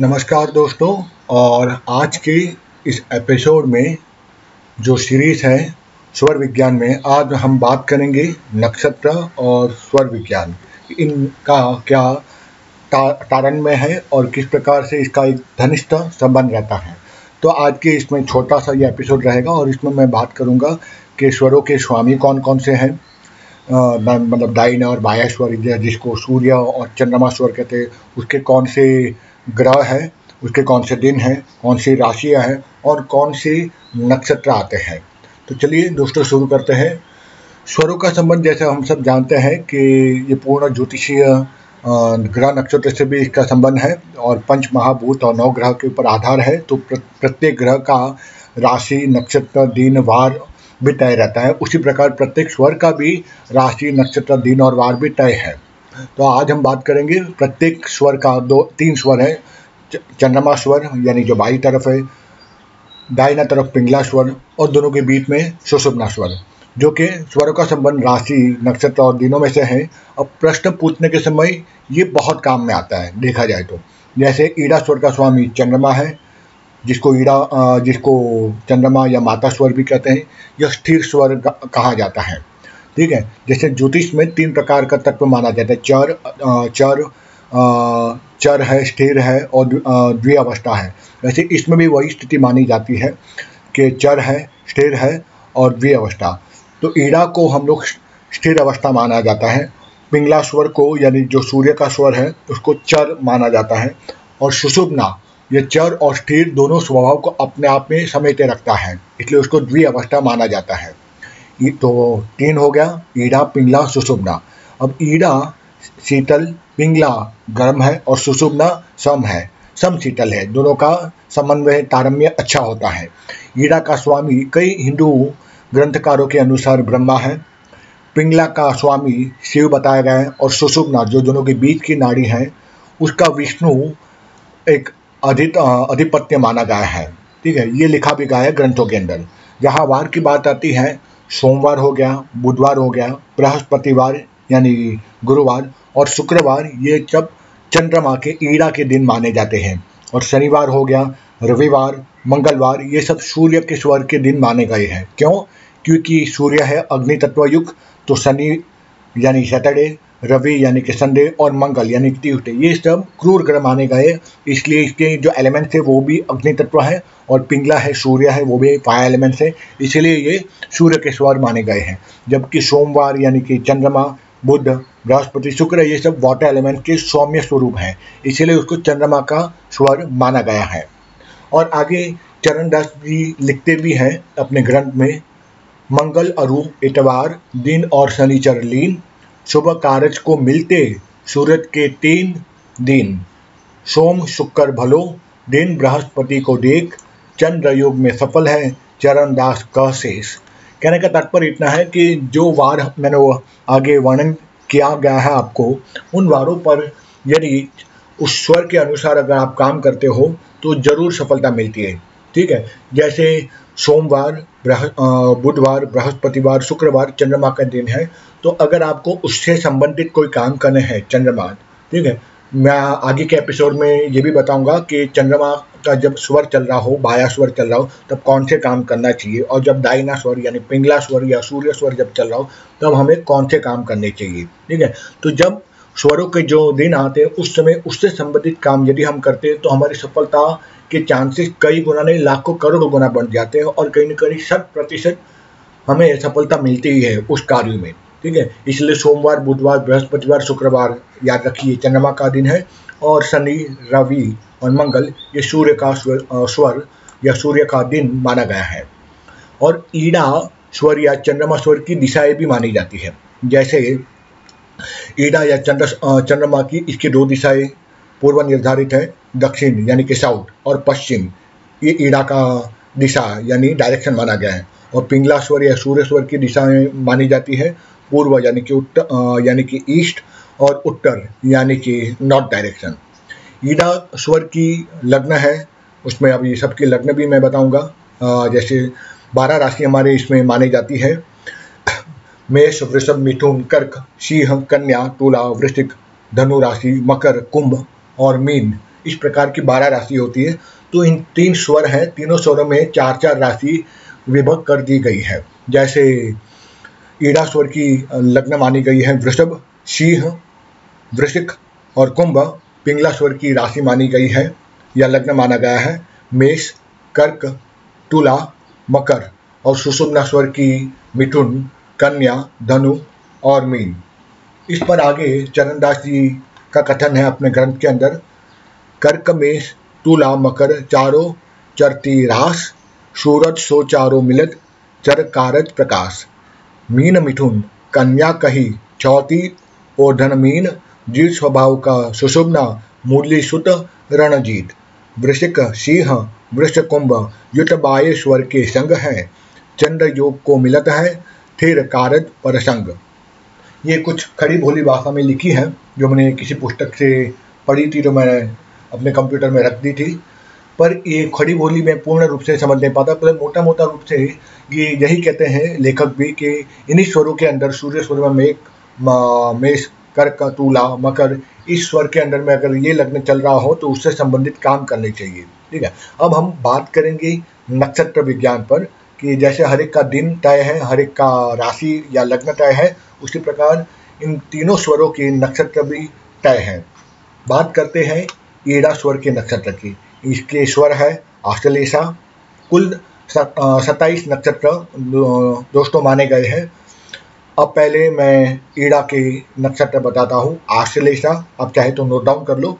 नमस्कार दोस्तों, और आज के इस एपिसोड में जो सीरीज़ है, स्वर विज्ञान में, आज हम बात करेंगे नक्षत्र और स्वर विज्ञान। इनका क्या तारण में है और किस प्रकार से इसका एक घनिष्ठ संबंध रहता है। तो आज के इसमें छोटा सा ये एपिसोड रहेगा और इसमें मैं बात करूँगा कि स्वरों के स्वामी कौन कौन से हैं। मतलब दाइन और बाया स्वर जिसको सूर्य और चंद्रमा स्वर कहते हैं, उसके कौन से ग्रह है, उसके कौन से दिन हैं, कौन सी राशियाँ हैं और कौन सी नक्षत्र आते हैं। तो चलिए दोस्तों शुरू करते हैं। स्वरों का संबंध जैसे हम सब जानते हैं कि ये पूर्ण ज्योतिषीय ग्रह नक्षत्र से भी इसका संबंध है और पंच महाभूत और नौ ग्रह के ऊपर आधार है तो प्रत्येक ग्रह का राशि, नक्षत्र, दिन, वार भी तय रहता है। उसी प्रकार प्रत्येक स्वर का भी राशि, नक्षत्र, दिन और वार भी तय है। तो आज हम बात करेंगे प्रत्येक स्वर का दो, तीन स्वर है चंद्रमा स्वर, यानी जो बाई तरफ़ है, दाहिना तरफ़ पिंगला स्वर, और दोनों के बीच में सुषुम्ना स्वर, जो कि स्वरों का संबंध राशि, नक्षत्र और दिनों में से है। और प्रश्न पूछने के समय ये बहुत काम में आता है, देखा जाए तो। जैसे ईड़ा स्वर का स्वामी चंद्रमा है, जिसको ईड़ा जिसको चंद्रमा या माता स्वर भी कहते हैं, यह स्थिर स्वर कहा जाता है। ठीक है? जैसे ज्योतिष में तीन प्रकार का तत्व माना जाता है। चर चर चर है, स्थिर है और द्विअवस्था है। वैसे इसमें भी वही स्थिति मानी जाती है कि चर है, स्थिर है और द्विअवस्था तो ईड़ा को हम लोग स्थिर अवस्था माना जाता है। पिंगला स्वर को, यानी जो सूर्य का स्वर है, उसको चर माना जाता है। और सुशुभना ये चर और स्थिर दोनों स्वभाव को अपने आप में समेटे रखता है, इसलिए उसको द्विअवस्था माना जाता है। तो तीन हो गया, ईड़ा, पिंगला सुशुभना अब ईड़ा, शीतल, पिंगला गर्म है और सुशुभना सम है। सम शीतल है, दोनों का समन्वय तारम्य अच्छा होता है। ईड़ा का स्वामी, कई हिंदू ग्रंथकारों के अनुसार ब्रह्मा है। पिंगला का स्वामी शिव बताया गया है और सुशुभना जो दोनों के बीच की नाड़ी है, उसका विष्णु एक अधित अधिपत्य माना गया है। ठीक है, ये लिखा भी गया है ग्रंथों के अंदर। जहाँ वार की बात आती है सोमवार हो गया, बुधवार हो गया, बृहस्पतिवार यानी गुरुवार और शुक्रवार ये जब चंद्रमा के ईड़ा के दिन माने जाते हैं और शनिवार हो गया, रविवार, मंगलवार ये सब सूर्य के स्वर के दिन माने गए हैं। क्यों? क्योंकि सूर्य है अग्नि तत्व युग तो शनि यानी सैटरडे रवि यानी कि संडे और मंगल यानी कि ट्यूसडे, ये सब क्रूर ग्रह माने गए इसलिए इसके जो एलिमेंट्स है, वो भी अग्नि तत्व है और पिंगला है, सूर्य है, वो भी फायर एलिमेंट्स है। इसलिए ये सूर्य के स्वर माने गए हैं। जबकि सोमवार यानी कि चंद्रमा बुद्ध बृहस्पति, शुक्र, ये सब वाटर एलिमेंट के सौम्य स्वरूप हैं। इसीलिए उसको चंद्रमा का स्वर माना गया है। और आगे चरण दास जी लिखते भी हैं अपने ग्रंथ में। मंगल, अरु, इतवार, दिन और शनिचर लीन शुभ कारज को मिलते सूरज के तीन दिन। सोम, शुक्र, भलो। दिन बृहस्पति को देख, चंद्र योग में सफल है चरण दास का शेष। कहने का तात्पर्य इतना है कि जो वार मैंने वो आगे वर्णन किया गया है आपको, उन वारों पर यदि उस स्वर के अनुसार अगर आप काम करते हो तो ज़रूर सफलता मिलती है। ठीक है? जैसे सोमवार बुधवार, बृहस्पतिवार, शुक्रवार, चंद्रमा का दिन है। तो अगर आपको उससे संबंधित कोई काम करने हैं, चंद्रमा, ठीक है? मैं आगे के एपिसोड में ये भी बताऊँगा कि चंद्रमा का जब स्वर चल रहा हो, बाया स्वर चल रहा हो, तब कौन से काम करना चाहिए? और जब दाइना स्वर यानी पिंगला स्वर या सूर्य स्वर जब चल रहा हो, तब हमें कौन से काम करने चाहिए? ठीक है? तो जब स्वरों के जो दिन आते हैं, उस समय उससे संबंधित काम यदि हम करते हैं तो हमारी सफलता के चांसेस कई गुना नहीं, लाखों करोड़ों गुना बढ़ जाते हैं और कहीं ना कहीं शत प्रतिशत हमें सफलता मिलती ही है उस कार्य में। ठीक है? इसलिए सोमवार, बुधवार, बृहस्पतिवार, शुक्रवार याद रखिए, चंद्रमा का दिन है और शनि, रवि और मंगल, ये सूर्य का स्वर या सूर्य का दिन माना गया है। और ईड़ा स्वर या चंद्रमा स्वर की दिशाएँ भी मानी जाती है। जैसे ईड़ा या चंद्र चंद्रमा की इसकी दो दिशाएँ पूर्व निर्धारित है, दक्षिण यानी कि साउथ और पश्चिम। ये ईड़ा का दिशा यानी डायरेक्शन माना गया है और पिंगला स्वर या सूर्य स्वर की दिशाएँ मानी जाती है, पूर्व यानी कि उत्तर यानी कि ईस्ट और उत्तर यानी कि नॉर्थ डायरेक्शन ईडा स्वर की लग्न है, उसमें अब ये सबकी लग्न भी मैं बताऊँगा। जैसे बारह राशि हमारे इसमें मानी जाती है मेष वृषभ मिथुन कर्क सिंह कन्या तुला वृश्चिक धनु राशि मकर कुंभ और मीन। इस प्रकार की बारह राशि होती है। तो इन तीन स्वर हैं। तीनों स्वरों में चार चार राशि विभक्त कर दी गई है। जैसे ईड़ा स्वर की लग्न मानी गई है वृषभ सिंह वृश्चिक और कुंभ। पिंगला स्वर की राशि मानी गई है या लग्न माना गया है। मेष, कर्क, तुला, मकर और सुषुम्ना स्वर की मिथुन कन्या, धनु और मीन। इस पर आगे चरणदास जी का कथन है अपने ग्रंथ के अंदर। कर्क मेष तुला मकर, चारो, चरती रास, सूरज, सो चारो मिलत, चर कारज प्रकाश। मीन मिथुन, कन्या कही चौथी और धन मीन जीत स्वभाव का सुशुभना मुरली सुत, रणजीत। वृश्चिक सिंह वृक्ष कुंभ, युत बायेश्वर के संग है। चंद्र योग को मिलत है थिर कारज परसंग। ये कुछ खड़ी भोली भाषा में लिखी है, जो मैंने किसी पुस्तक से पढ़ी थी, जो मैंने अपने कंप्यूटर में रख दी थी। पर ये खड़ी बोली में पूर्ण रूप से समझ नहीं पाता। पर मोटा मोटा रूप से ये यही कहते हैं लेखक भी कि इन्हीं स्वरों के अंदर, सूर्य स्वर में मेघ मेष कर्क तुला मकर, इस स्वर के अंदर में अगर ये लग्न चल रहा हो तो उससे संबंधित काम करने चाहिए। ठीक है? अब हम बात करेंगे नक्षत्र विज्ञान पर। कि जैसे हर एक का दिन तय है, हर एक का राशि या लग्न तय है, उसी प्रकार इन तीनों स्वरों के नक्षत्र भी तय हैं। बात करते हैं ईड़ा स्वर के नक्षत्र की। इसके स्वर है ऑस्ट्रेलेशा कुल सत्ताईस नक्षत्र दोस्तों माने गए हैं। अब पहले मैं ईड़ा के नक्षत्र बताता हूँ। ऑस्ट्रेलेशा अब चाहे तो नोट डाउन कर लो।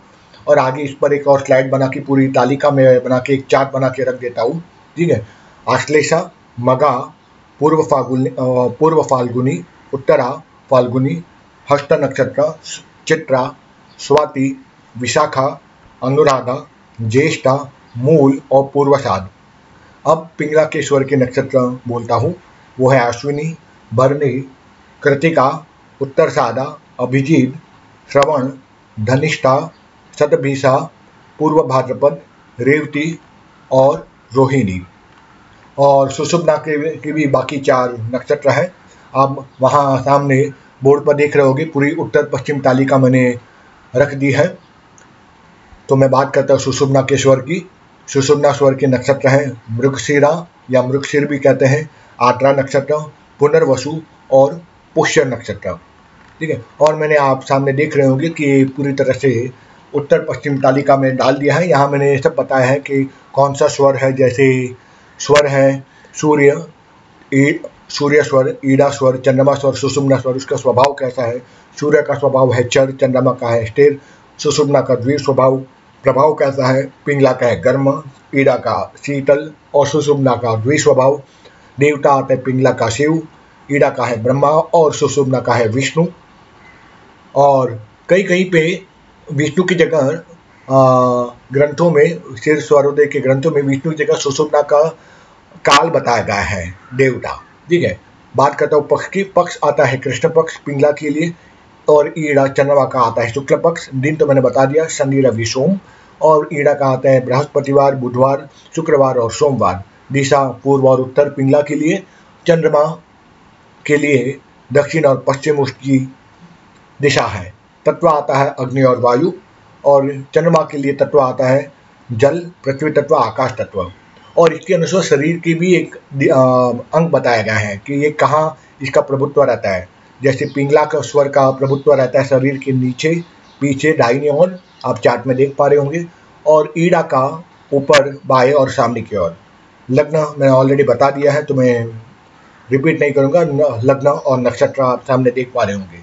और आगे इस पर एक और स्लाइड बना के पूरी तालिका में बना के एक चार्ट बना के रख देता हूँ। ठीक है? आश्लेषा मगा, पूर्व फागुनी पूर्व फाल्गुनी, उत्तरा फाल्गुनी हस्त नक्षत्र, चित्रा, स्वाति, विशाखा, अनुराधा, ज्येष्ठा, मूल और पूर्वसाद। अब पिंगला के स्वर के नक्षत्र बोलता हूँ। वो है अश्विनी भरणी कृतिका उत्तर सादा अभिजीत, श्रवण, धनिष्ठा शतभिषा पूर्व भाद्रपद, रेवती और रोहिणी। और सुषुप्ना के, के भी बाकी चार नक्षत्र हैं। आप वहाँ सामने बोर्ड पर देख रहे होगे पूरी उत्तर पश्चिम तालिका मैंने रख दी है। तो मैं बात करता हूँ सुषुप्ना के स्वर की। सुषुप्ना स्वर के नक्षत्र हैं मृगशिरा या मृगशिर भी कहते हैं आत्रा नक्षत्र पुनर्वसु और पुष्य नक्षत्र। ठीक है? और मैंने आप सामने देख रहे होंगे कि पूरी तरह से उत्तर पश्चिम तालिका में डाल दिया है। यहाँ मैंने ये सब बताया है कि कौन सा स्वर है जैसे स्वर है, सूर्य सूर्य स्वर, ईड़ा स्वर, चंद्रमा स्वर, सुषुम्ना स्वर, उसका स्वभाव कैसा है? सूर्य का स्वभाव है चर, चंद्रमा का है स्थिर, सुषुम्ना का द्वीप स्वभाव, प्रभाव कैसा है? पिंगला का है गर्म, ईड़ा का शीतल और सुषुम्ना का द्वि स्वभाव, देवता आता पिंगला का शिव, ईड़ा का है ब्रह्मा और सुषुम्ना का है विष्णु। और कई कहीं पे विष्णु की जगह ग्रंथों में सिर स्वरोदय के ग्रंथों में विष्णु की जगह सुषुम्ना का काल बताया गया है, देवता। ठीक है? बात करता हूँ, पक्ष की पक्ष आता है कृष्ण पक्ष, पिंगला के लिए, और ईड़ा चंद्रमा का आता है शुक्ल पक्ष। दिन तो मैंने बता दिया, शनि, रवि, सोम, और ईड़ा का आता है बृहस्पतिवार, बुधवार, शुक्रवार और सोमवार। दिशा, पूर्व और उत्तर पिंगला के लिए, चंद्रमा के लिए दक्षिण और पश्चिम उसकी दिशा है। तत्व आता है अग्नि और वायु। और चंद्रमा के लिए तत्व आता है जल, पृथ्वी तत्व, आकाश तत्व। और इसके अनुसार शरीर की भी एक अंग बताया गया है कि ये कहाँ इसका प्रभुत्व रहता है। जैसे पिंगला का स्वर का प्रभुत्व रहता है शरीर के नीचे, पीछे, दाहिने ओर, आप चार्ट में देख पा रहे होंगे। और ईड़ा का ऊपर, बाएँ और सामने की ओर। लग्न मैंने ऑलरेडी बता दिया है तो मैं रिपीट नहीं करूँगा। लग्न और नक्षत्र आप सामने देख पा रहे होंगे।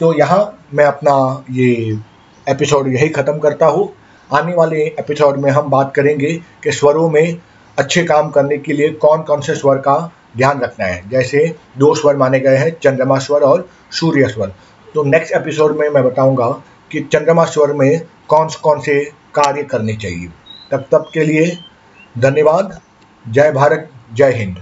तो यहाँ मैं अपना ये एपिसोड यही ख़त्म करता हूँ। आने वाले एपिसोड में हम बात करेंगे कि स्वरों में अच्छे काम करने के लिए कौन कौन से स्वर का ध्यान रखना है। जैसे दो स्वर माने गए हैं, चंद्रमा स्वर और सूर्य स्वर। तो नेक्स्ट एपिसोड में मैं बताऊँगा कि चंद्रमा स्वर में कौन कौन से कार्य करने चाहिए। तब तब के लिए धन्यवाद। जय भारत, जय हिंद।